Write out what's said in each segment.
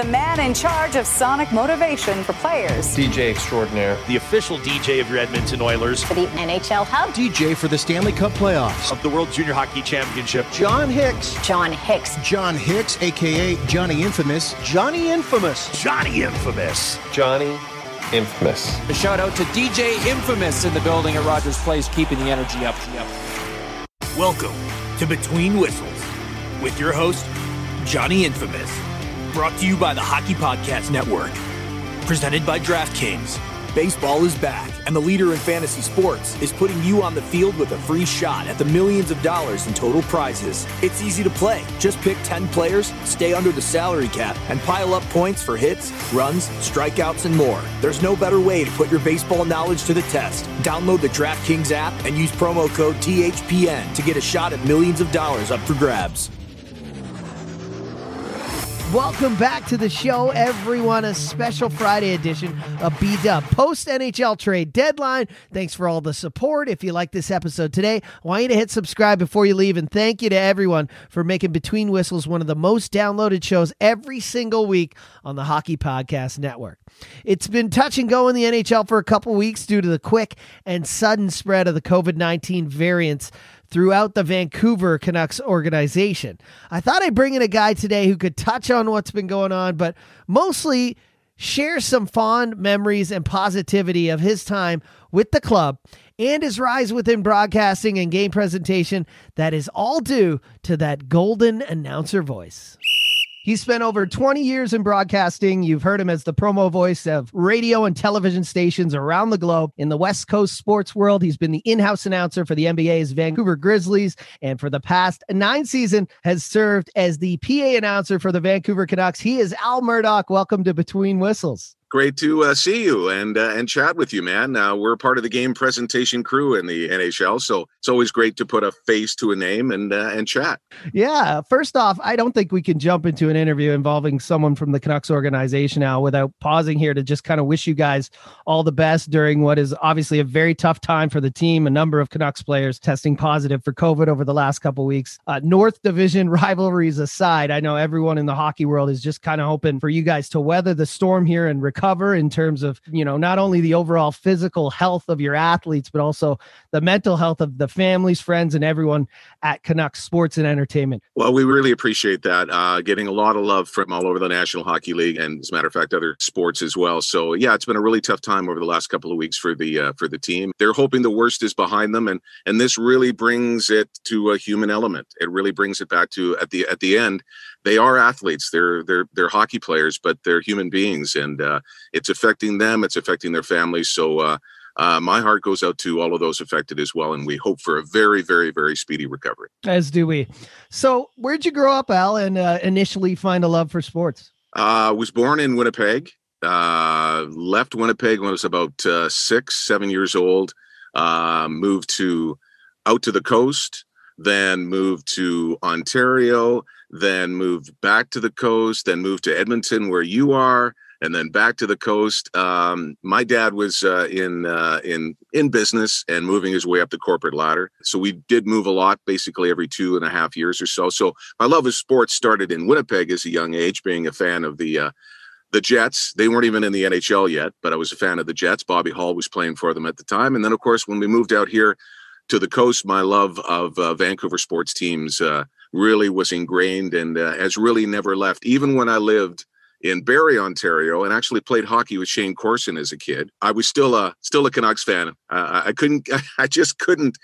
the man in charge of sonic motivation for players. DJ extraordinaire. The official DJ of your Edmonton Oilers. For the NHL Hub. DJ for the Stanley Cup playoffs. Of the World Junior Hockey Championship. John Hicks. John Hicks. John Hicks, aka Johnny Infamous. Johnny Infamous. Johnny Infamous. Johnny Infamous. A shout out to DJ Infamous in the building at Rogers Place, keeping the energy up. Welcome to Between Whistles with your host, Johnny Infamous. Brought to you by the Hockey Podcast Network. Presented by DraftKings. Baseball is back, and the leader in fantasy sports is putting you on the field with a free shot at the millions of dollars in total prizes. It's easy to play. Just pick 10 players, stay under the salary cap, and pile up points for hits, runs, strikeouts, and more. There's no better way to put your baseball knowledge to the test. Download the DraftKings app and use promo code THPN to get a shot at millions of dollars up for grabs. Welcome back to the show, everyone. A special Friday edition of B Dub post NHL trade deadline. Thanks for all the support. If you like this episode today, I want you to hit subscribe before you leave. And thank you to everyone for making Between Whistles one of the most downloaded shows every single week on the Hockey Podcast Network. It's been touch and go in the NHL for a couple weeks due to the quick and sudden spread of the COVID 19 variants throughout the Vancouver Canucks organization. I thought I'd bring in a guy today who could touch on what's been going on, but mostly share some fond memories and positivity of his time with the club and his rise within broadcasting and game presentation that is all due to that golden announcer voice. He spent over 20 years in broadcasting. You've heard him as the promo voice of radio and television stations around the globe. In the West Coast sports world, he's been the in-house announcer for the NBA's Vancouver Grizzlies, and for the past nine season has served as the PA announcer for the Vancouver Canucks. He is Al Murdoch. Welcome to Between Whistles great to uh, see you and uh, and chat with you, man. Uh, we're part of the game presentation crew in the NHL, so it's always great to put a face to a name and uh, and chat. Yeah. First off, I don't think we can jump into an interview involving someone from the Canucks organization now without pausing here to just kind of wish you guys all the best during what is obviously a very tough time for the team. A number of Canucks players testing positive for COVID over the last couple weeks. Uh, North Division rivalries aside, I know everyone in the hockey world is just kind of hoping for you guys to weather the storm here and recover cover in terms of, you know, not only the overall physical health of your athletes, but also the mental health of the families, friends, and everyone at Canucks Sports and Entertainment. Well, we really appreciate that. Uh, getting a lot of love from all over the National Hockey League, and as a matter of fact, other sports as well. So yeah, it's been a really tough time over the last couple of weeks for the uh, for the team. They're hoping the worst is behind them, and and this really brings it to a human element. It really brings it back to at the at the end they are athletes. They're they're they're hockey players, but they're human beings, and uh, it's affecting them. It's affecting their families. So uh, uh, my heart goes out to all of those affected as well, and we hope for a very very very speedy recovery. As do we. So where'd you grow up, Al, and uh, initially find a love for sports? I uh, was born in Winnipeg. Uh, left Winnipeg when I was about six, seven years old. moved to out to the coast, then moved to Ontario then moved back to the coast, then moved to Edmonton, where you are, and then back to the coast. Um, my dad was uh, in uh, in in business and moving his way up the corporate ladder, so we did move a lot, basically every two and a half years or so. So my love of sports started in Winnipeg as a young age, being a fan of the. Uh, the Jets, they weren't even in the NHL yet, but I was a fan of the Jets. Bobby Hull was playing for them at the time. And then, of course, when we moved out here to the coast, my love of uh, Vancouver sports teams uh, really was ingrained and uh, has really never left. Even when I lived in Barrie, Ontario, and actually played hockey with Shayne Corson as a kid, I was still a still a Canucks fan. Uh, I couldn't, I just couldn't.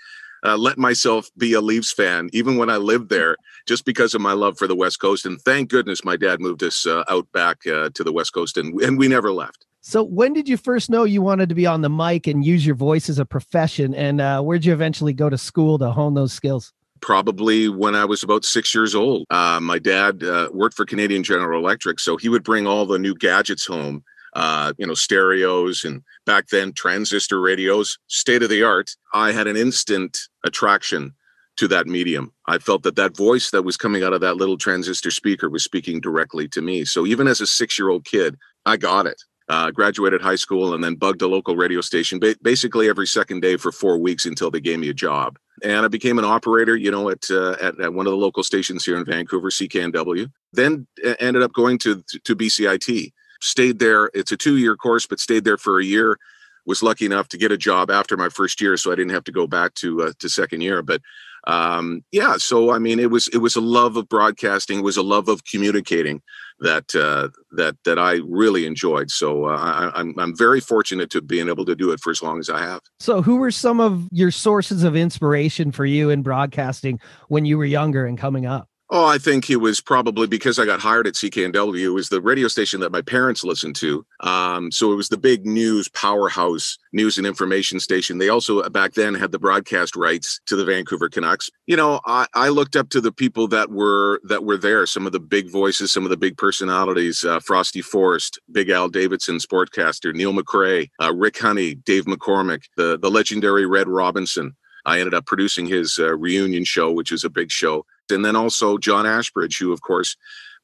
Uh, let myself be a Leafs fan, even when I lived there, just because of my love for the West Coast. And thank goodness my dad moved us uh, out back uh, to the West Coast, and and we never left. So, when did you first know you wanted to be on the mic and use your voice as a profession? And uh, where'd you eventually go to school to hone those skills? Probably when I was about six years old. Uh, my dad uh, worked for Canadian General Electric, so he would bring all the new gadgets home. Uh, you know, stereos and back then transistor radios, state of the art. I had an instant attraction to that medium. I felt that that voice that was coming out of that little transistor speaker was speaking directly to me. So even as a six year old kid, I got it. Uh, graduated high school and then bugged a local radio station ba- basically every second day for four weeks until they gave me a job and I became an operator, you know, at, uh, at, at one of the local stations here in Vancouver, CKNW. Then uh, ended up going to to BCIT. Stayed there. It's a two year course, but stayed there for a year. Was lucky enough to get a job after my first year, so I didn't have to go back to uh, to second year. But um, yeah, so I mean, it was it was a love of broadcasting, it was a love of communicating that uh, that that I really enjoyed. So uh, I, I'm I'm very fortunate to being able to do it for as long as I have. So, who were some of your sources of inspiration for you in broadcasting when you were younger and coming up? Oh, I think it was probably because I got hired at CKNW. It was the radio station that my parents listened to. Um, so it was the big news powerhouse news and information station. They also uh, back then had the broadcast rights to the Vancouver Canucks. You know, I, I looked up to the people that were that were there. Some of the big voices, some of the big personalities: uh, Frosty Forrest, Big Al Davidson, sportcaster Neil McRae, uh, Rick Honey, Dave McCormick, the the legendary Red Robinson. I ended up producing his uh, reunion show, which is a big show and then also John Ashbridge, who of course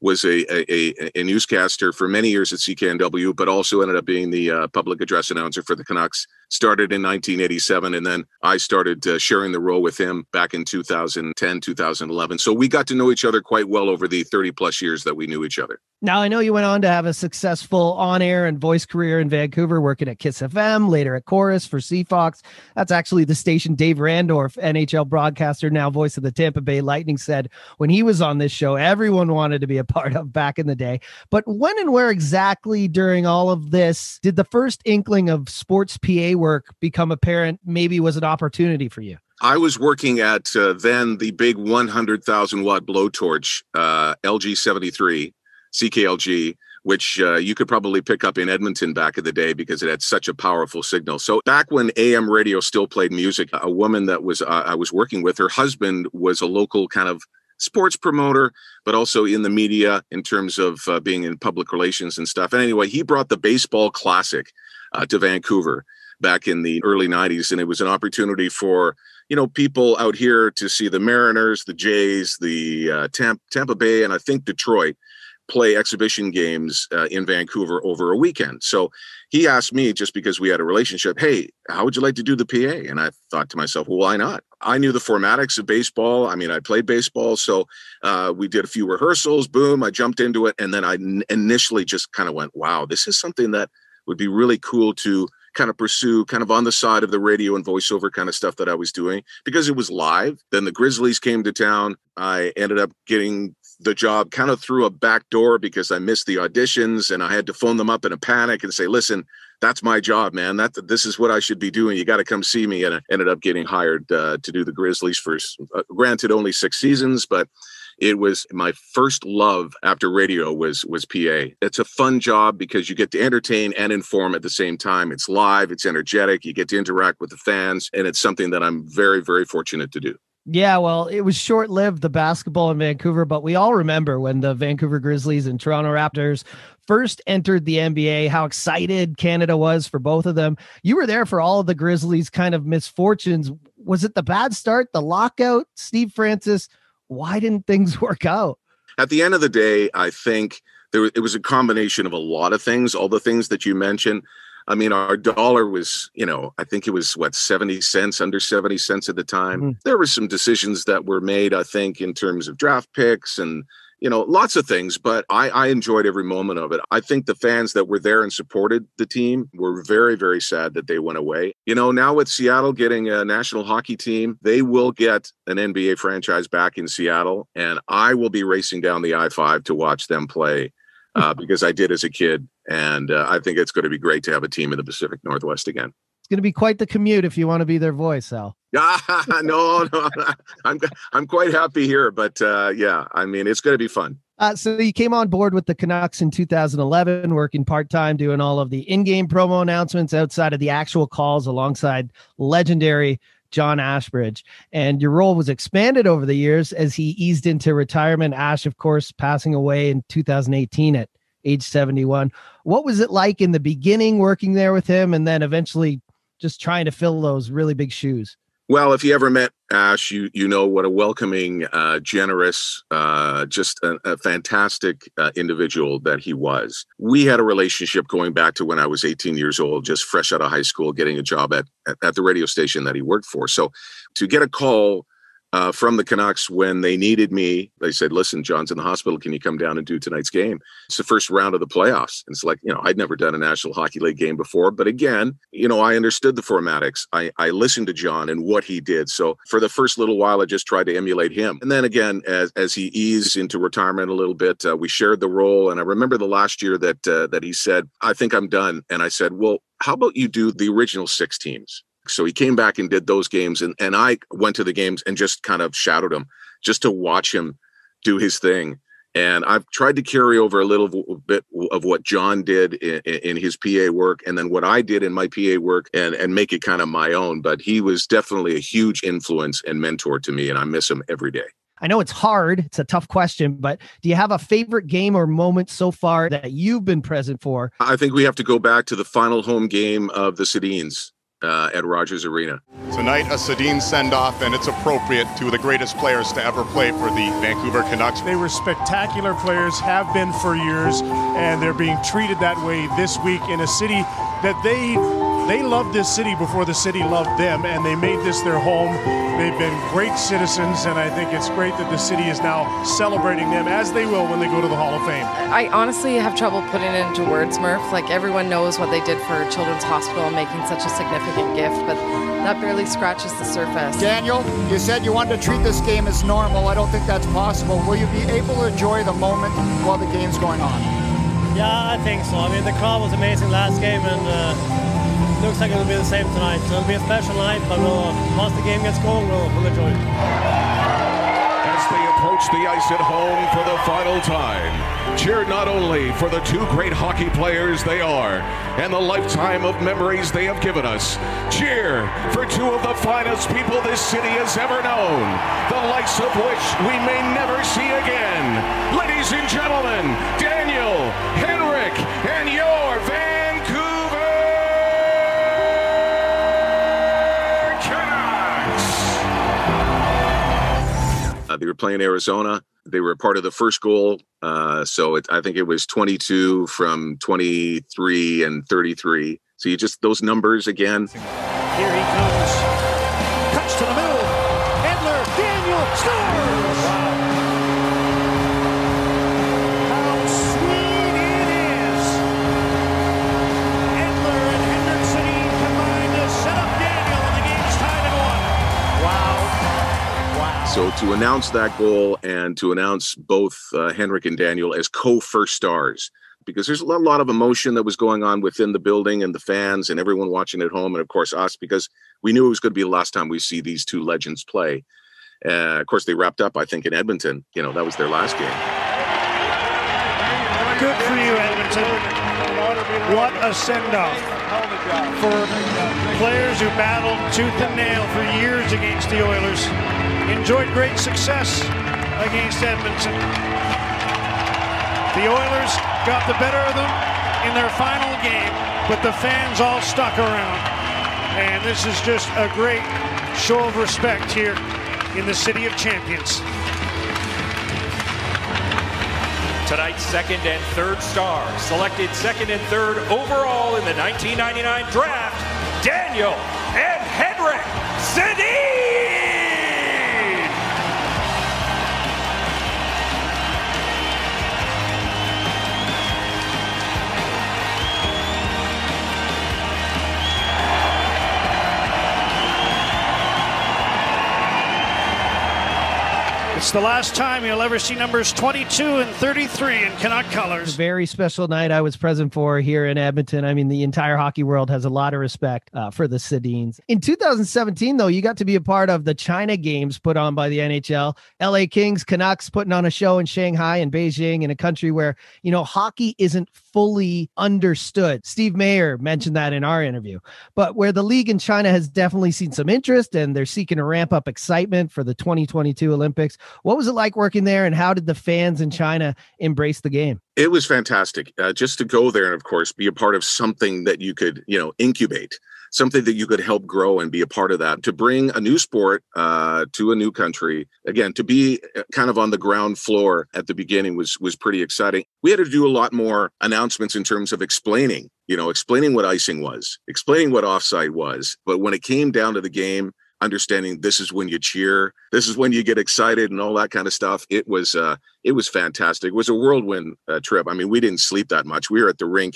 was a, a, a, newscaster for many years at CKNW, but also ended up being the uh, public address announcer for the Canucks. Started in 1987, and then I started uh, sharing the role with him back in 2010, 2011. So we got to know each other quite well over the 30 plus years that we knew each other. Now, I know you went on to have a successful on air and voice career in Vancouver, working at Kiss FM, later at Chorus for CFOX. That's actually the station Dave Randorf, NHL broadcaster, now voice of the Tampa Bay Lightning, said when he was on this show, everyone wanted to be a part of back in the day. But when and where exactly during all of this did the first inkling of sports PA work become apparent, maybe was an opportunity for you? I was working at uh, then the big 100,000 watt blowtorch, uh, LG 73 CKLG, which uh, you could probably pick up in Edmonton back in the day because it had such a powerful signal. So back when AM radio still played music, a woman that was uh, I was working with, her husband was a local kind of sports promoter, but also in the media in terms of uh, being in public relations and stuff. And anyway, he brought the baseball classic uh, to Vancouver back in the early 90s and it was an opportunity for you know people out here to see the mariners the jays the uh, Tampa, Tampa bay and i think detroit play exhibition games uh, in Vancouver over a weekend. So he asked me just because we had a relationship, hey, how would you like to do the PA? And I thought to myself, well, why not? I knew the formatics of baseball. I mean, I played baseball. So uh, we did a few rehearsals. Boom, I jumped into it. And then I n- initially just kind of went, wow, this is something that would be really cool to kind of pursue kind of on the side of the radio and voiceover kind of stuff that I was doing because it was live. Then the Grizzlies came to town. I ended up getting the job kind of through a back door because I missed the auditions and I had to phone them up in a panic and say, listen, that's my job, man. That this is what I should be doing. You got to come see me. And I ended up getting hired uh, to do the Grizzlies for, uh, granted, only six seasons, but it was my first love after radio was was PA. It's a fun job because you get to entertain and inform at the same time. It's live, it's energetic, you get to interact with the fans, and it's something that I'm very very fortunate to do. Yeah, well, it was short lived, the basketball in Vancouver, but we all remember when the Vancouver Grizzlies and Toronto Raptors first entered the NBA, how excited Canada was for both of them. You were there for all of the Grizzlies' kind of misfortunes. Was it the bad start, the lockout, Steve Francis? Why didn't things work out? At the end of the day, I think there it was a combination of a lot of things, all the things that you mentioned. I mean, our dollar was, you know, I think it was what, 70 cents, under 70 cents at the time. Mm-hmm. There were some decisions that were made, I think, in terms of draft picks and, you know, lots of things, but I, I enjoyed every moment of it. I think the fans that were there and supported the team were very, very sad that they went away. You know, now with Seattle getting a national hockey team, they will get an NBA franchise back in Seattle, and I will be racing down the I 5 to watch them play uh, because I did as a kid. And uh, I think it's going to be great to have a team in the Pacific Northwest again. It's going to be quite the commute if you want to be their voice, Al. no, no, I'm I'm quite happy here, but uh, yeah, I mean it's going to be fun. Uh, so you came on board with the Canucks in 2011, working part time, doing all of the in-game promo announcements outside of the actual calls, alongside legendary John Ashbridge. And your role was expanded over the years as he eased into retirement. Ash, of course, passing away in 2018 at age 71. What was it like in the beginning working there with him and then eventually just trying to fill those really big shoes? Well, if you ever met Ash, you you know what a welcoming, uh, generous, uh, just a, a fantastic uh, individual that he was. We had a relationship going back to when I was 18 years old, just fresh out of high school, getting a job at, at, at the radio station that he worked for. So, to get a call uh, from the Canucks when they needed me. They said, "Listen, John's in the hospital. Can you come down and do tonight's game?" It's the first round of the playoffs. And it's like you know I'd never done a National Hockey League game before, but again, you know I understood the formatics. I I listened to John and what he did. So for the first little while, I just tried to emulate him. And then again, as as he eased into retirement a little bit, uh, we shared the role. And I remember the last year that uh, that he said, "I think I'm done," and I said, "Well." How about you do the original six teams? So he came back and did those games, and and I went to the games and just kind of shadowed him, just to watch him do his thing. And I've tried to carry over a little bit of what John did in, in, his PA work, and then what I did in my PA work, and and make it kind of my own. But he was definitely a huge influence and mentor to me, and I miss him every day. I know it's hard. It's a tough question, but do you have a favorite game or moment so far that you've been present for? I think we have to go back to the final home game of the Sedins uh, at Rogers Arena. Tonight, a Sedin send off, and it's appropriate to the greatest players to ever play for the Vancouver Canucks. They were spectacular players, have been for years, and they're being treated that way this week in a city that they they loved this city before the city loved them, and they made this their home. They've been great citizens, and I think it's great that the city is now celebrating them as they will when they go to the Hall of Fame. I honestly have trouble putting it into words, Murph. Like everyone knows what they did for Children's Hospital and making such a significant gift, but that barely scratches the surface. Daniel, you said you wanted to treat this game as normal. I don't think that's possible. Will you be able to enjoy the moment while the game's going on? Yeah, I think so. I mean, the crowd was amazing last game, and. Uh, looks like it'll be the same tonight. So it'll be a special night, but we'll, once the game gets going, we'll, we'll enjoy it. As they approach the ice at home for the final time, cheer not only for the two great hockey players they are and the lifetime of memories they have given us, cheer for two of the finest people this city has ever known, the likes of which we may never see again. Ladies and gentlemen, Daniel, Henrik, and your Vancouver. They were playing Arizona. They were part of the first goal. Uh, so it, I think it was 22 from 23 and 33. So you just, those numbers again. Here he comes. Cuts to the middle. So to announce that goal and to announce both uh, Henrik and Daniel as co-first stars, because there's a lot of emotion that was going on within the building and the fans and everyone watching at home, and of course us, because we knew it was going to be the last time we see these two legends play. Uh, of course, they wrapped up, I think, in Edmonton. You know, that was their last game. Good. What a send-off for players who battled tooth and nail for years against the Oilers. Enjoyed great success against Edmonton. The Oilers got the better of them in their final game, but the fans all stuck around. And this is just a great show of respect here in the City of Champions. Tonight's second and third stars, selected second and third overall in the 1999 draft, Daniel and Henrik Sedin! It's the last time you'll ever see numbers 22 and 33 in Canuck colors. Very special night I was present for here in Edmonton. I mean, the entire hockey world has a lot of respect uh, for the Sedins. In 2017, though, you got to be a part of the China Games put on by the NHL. LA Kings, Canucks putting on a show in Shanghai and Beijing in a country where, you know, hockey isn't fully understood. Steve Mayer mentioned that in our interview. But where the league in China has definitely seen some interest and they're seeking to ramp up excitement for the 2022 Olympics. What was it like working there, and how did the fans in China embrace the game? It was fantastic uh, just to go there and, of course, be a part of something that you could, you know, incubate, something that you could help grow and be a part of that. To bring a new sport uh, to a new country, again, to be uh, kind of on the ground floor at the beginning was was pretty exciting. We had to do a lot more announcements in terms of explaining, you know, explaining what icing was, explaining what offside was. But when it came down to the game, understanding this is when you cheer, this is when you get excited, and all that kind of stuff. It was uh, it was fantastic. It was a whirlwind uh, trip. I mean, we didn't sleep that much. We were at the rink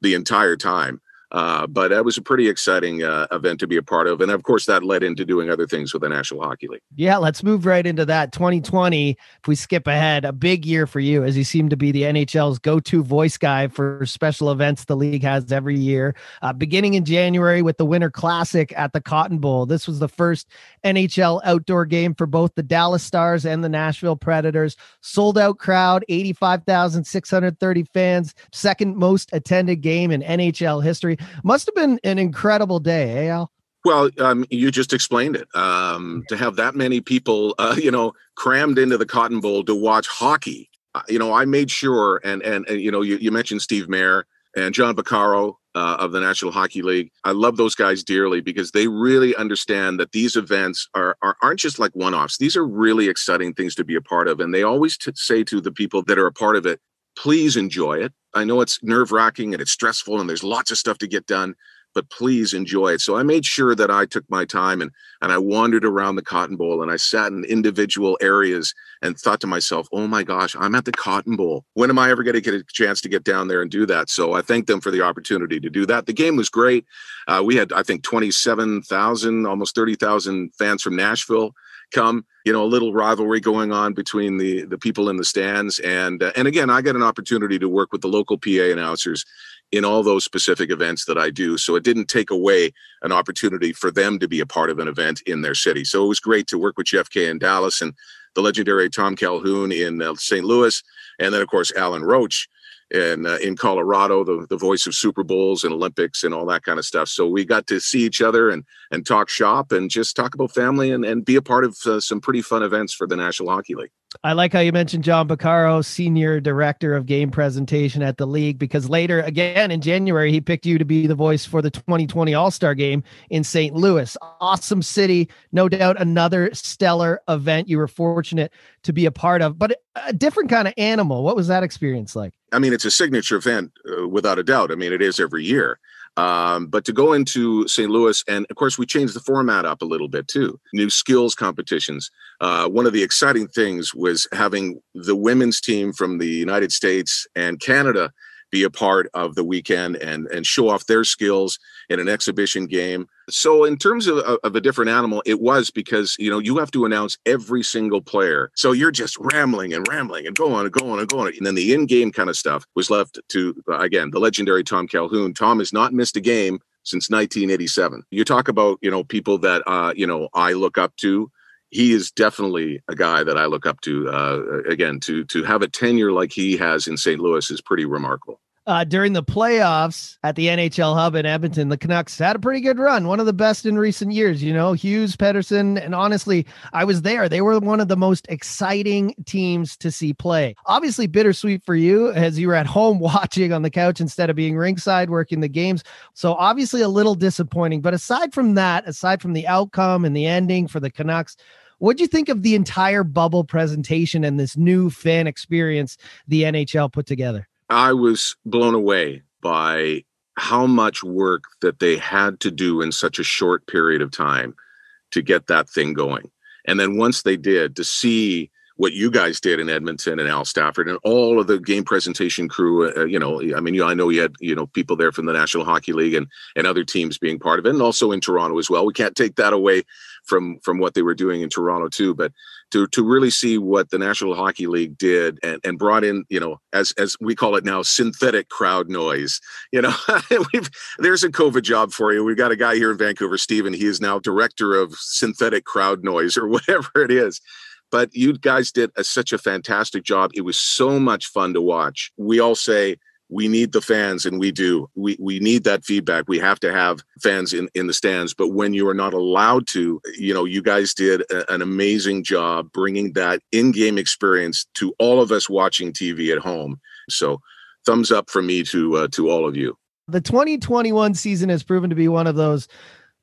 the entire time. Uh, but that was a pretty exciting uh, event to be a part of. And of course, that led into doing other things with the National Hockey League. Yeah, let's move right into that. 2020, if we skip ahead, a big year for you as you seem to be the NHL's go to voice guy for special events the league has every year. Uh, beginning in January with the Winter Classic at the Cotton Bowl. This was the first NHL outdoor game for both the Dallas Stars and the Nashville Predators. Sold out crowd, 85,630 fans, second most attended game in NHL history. Must have been an incredible day, eh, Al? Well, um, you just explained it. Um, to have that many people, uh, you know, crammed into the Cotton Bowl to watch hockey, uh, you know, I made sure, and and, and you know, you, you mentioned Steve Mayer and John Vaccaro uh, of the National Hockey League. I love those guys dearly because they really understand that these events are, are aren't just like one-offs. These are really exciting things to be a part of, and they always t- say to the people that are a part of it, please enjoy it. I know it's nerve wracking and it's stressful and there's lots of stuff to get done, but please enjoy it. So I made sure that I took my time and and I wandered around the Cotton Bowl and I sat in individual areas and thought to myself, "Oh my gosh, I'm at the Cotton Bowl. When am I ever going to get a chance to get down there and do that?" So I thank them for the opportunity to do that. The game was great. Uh, we had I think 27,000, almost 30,000 fans from Nashville come you know a little rivalry going on between the the people in the stands. And uh, and again i get an opportunity to work with the local pa announcers in all those specific events that i do. So it didn't take away an opportunity for them to be a part of an event in their city. So it was great to work with jeff k in dallas and the legendary tom calhoun in uh, st louis. And then of course alan roach and uh, in Colorado, the, the voice of Super Bowls and Olympics and all that kind of stuff. So we got to see each other and and talk shop and just talk about family and, and be a part of uh, some pretty fun events for the National Hockey League. I like how you mentioned John Vaccaro, senior director of game presentation at the league, because later, again in January, he picked you to be the voice for the 2020 All Star game in St. Louis. Awesome city, no doubt, another stellar event you were fortunate to be a part of, but a different kind of animal. What was that experience like? I mean, it's a signature event uh, without a doubt. I mean, it is every year. Um, but to go into St. Louis, and of course, we changed the format up a little bit too. New skills competitions. Uh, one of the exciting things was having the women's team from the United States and Canada be a part of the weekend and and show off their skills in an exhibition game. So in terms of, of a different animal, it was because you know you have to announce every single player. So you're just rambling and rambling and going and going and going. And then the in-game kind of stuff was left to again the legendary Tom Calhoun. Tom has not missed a game since 1987. You talk about you know people that uh, you know I look up to he is definitely a guy that I look up to. Uh, again, to to have a tenure like he has in St. Louis is pretty remarkable. Uh, during the playoffs at the NHL Hub in Edmonton, the Canucks had a pretty good run, one of the best in recent years. You know, Hughes, Pettersson, and honestly, I was there. They were one of the most exciting teams to see play. Obviously, bittersweet for you as you were at home watching on the couch instead of being ringside working the games. So, obviously, a little disappointing. But aside from that, aside from the outcome and the ending for the Canucks, what do you think of the entire bubble presentation and this new fan experience the NHL put together? I was blown away by how much work that they had to do in such a short period of time to get that thing going. And then once they did, to see what you guys did in Edmonton and Al Stafford and all of the game presentation crew. Uh, you know, I mean, you, I know you had you know people there from the National Hockey League and and other teams being part of it, and also in Toronto as well. We can't take that away from from what they were doing in Toronto too, but to to really see what the National Hockey League did and, and brought in, you know, as as we call it now, synthetic crowd noise. You know, there's a COVID job for you. We've got a guy here in Vancouver, Stephen. He is now director of synthetic crowd noise or whatever it is. But you guys did a, such a fantastic job. It was so much fun to watch. We all say we need the fans and we do. We we need that feedback. We have to have fans in in the stands. But when you are not allowed to you know you guys did a, an amazing job bringing that in-game experience to all of us watching tv at home. So thumbs up from me to uh, to all of you. The 2021 season has proven to be one of those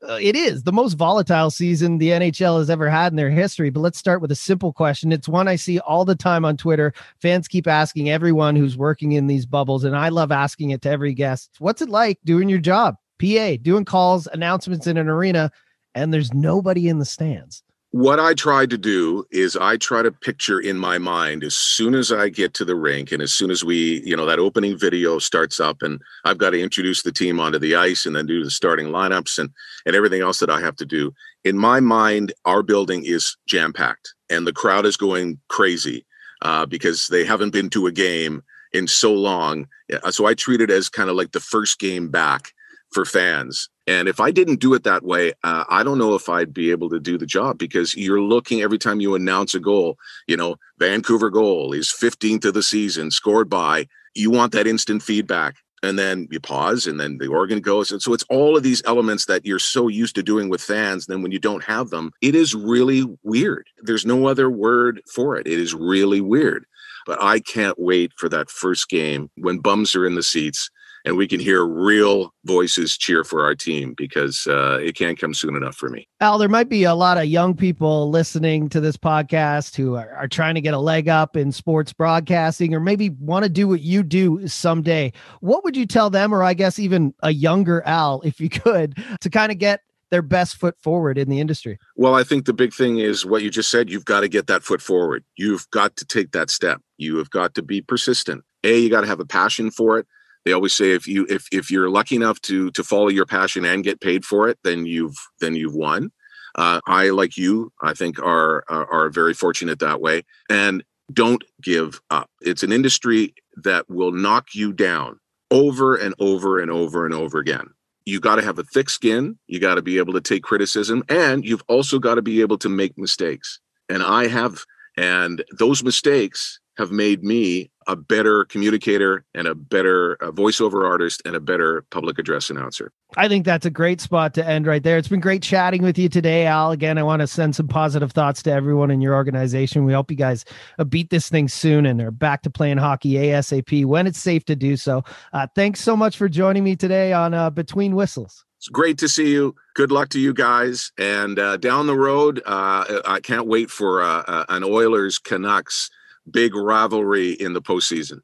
it is the most volatile season the NHL has ever had in their history. But let's start with a simple question. It's one I see all the time on Twitter. Fans keep asking everyone who's working in these bubbles, and I love asking it to every guest. What's it like doing your job? PA, doing calls, announcements in an arena, and there's nobody in the stands. What I try to do is I try to picture in my mind as soon as I get to the rink and as soon as we, you know, that opening video starts up and I've got to introduce the team onto the ice and then do the starting lineups and and everything else that I have to do. In my mind, our building is jam packed and the crowd is going crazy uh, because they haven't been to a game in so long. So I treat it as kind of like the first game back for fans. And if I didn't do it that way, uh, I don't know if I'd be able to do the job because you're looking every time you announce a goal, you know, Vancouver goal is 15th of the season, scored by. You want that instant feedback. And then you pause, and then the organ goes. And so it's all of these elements that you're so used to doing with fans. Then when you don't have them, it is really weird. There's no other word for it. It is really weird. But I can't wait for that first game when bums are in the seats and we can hear real voices cheer for our team because uh, it can't come soon enough for me. Al, there might be a lot of young people listening to this podcast who are, are trying to get a leg up in sports broadcasting or maybe want to do what you do someday. What would you tell them, or I guess even a younger Al, if you could, to kind of get their best foot forward in the industry? Well, I think the big thing is what you just said. You've got to get that foot forward. You've got to take that step. You have got to be persistent. A, you got to have a passion for it they always say if you if if you're lucky enough to to follow your passion and get paid for it then you've then you've won. Uh, i like you i think are, are are very fortunate that way. And don't give up. It's an industry that will knock you down over and over and over and over again. You got to have a thick skin. You got to be able to take criticism. And you've also got to be able to make mistakes. And i have and those mistakes have made me a better communicator and a better uh, voiceover artist and a better public address announcer. I think that's a great spot to end right there. It's been great chatting with you today, Al. Again, I want to send some positive thoughts to everyone in your organization. We hope you guys uh, beat this thing soon and are back to playing hockey ASAP when it's safe to do so. Uh, thanks so much for joining me today on uh, Between Whistles. It's great to see you. Good luck to you guys. And uh, down the road, uh, I can't wait for an Oilers Canucks big rivalry in the postseason.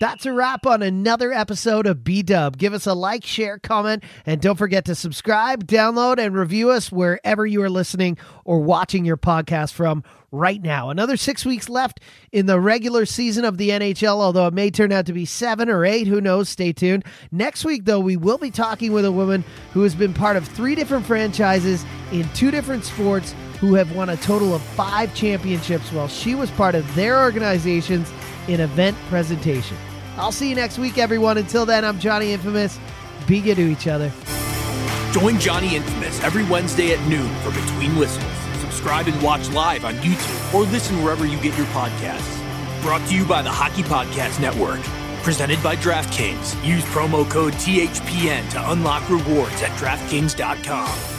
That's a wrap on another episode of B Dub. Give us a like, share, comment, and don't forget to subscribe, download, and review us wherever you are listening or watching your podcast from right now. Another six weeks left in the regular season of the NHL, although it may turn out to be seven or eight. Who knows? Stay tuned. Next week, though, we will be talking with a woman who has been part of three different franchises in two different sports who have won a total of five championships while she was part of their organizations in event presentation. I'll see you next week, everyone. Until then, I'm Johnny Infamous. Be good to each other. Join Johnny Infamous every Wednesday at noon for Between Whistles. Subscribe and watch live on YouTube or listen wherever you get your podcasts. Brought to you by the Hockey Podcast Network. Presented by DraftKings. Use promo code THPN to unlock rewards at DraftKings.com.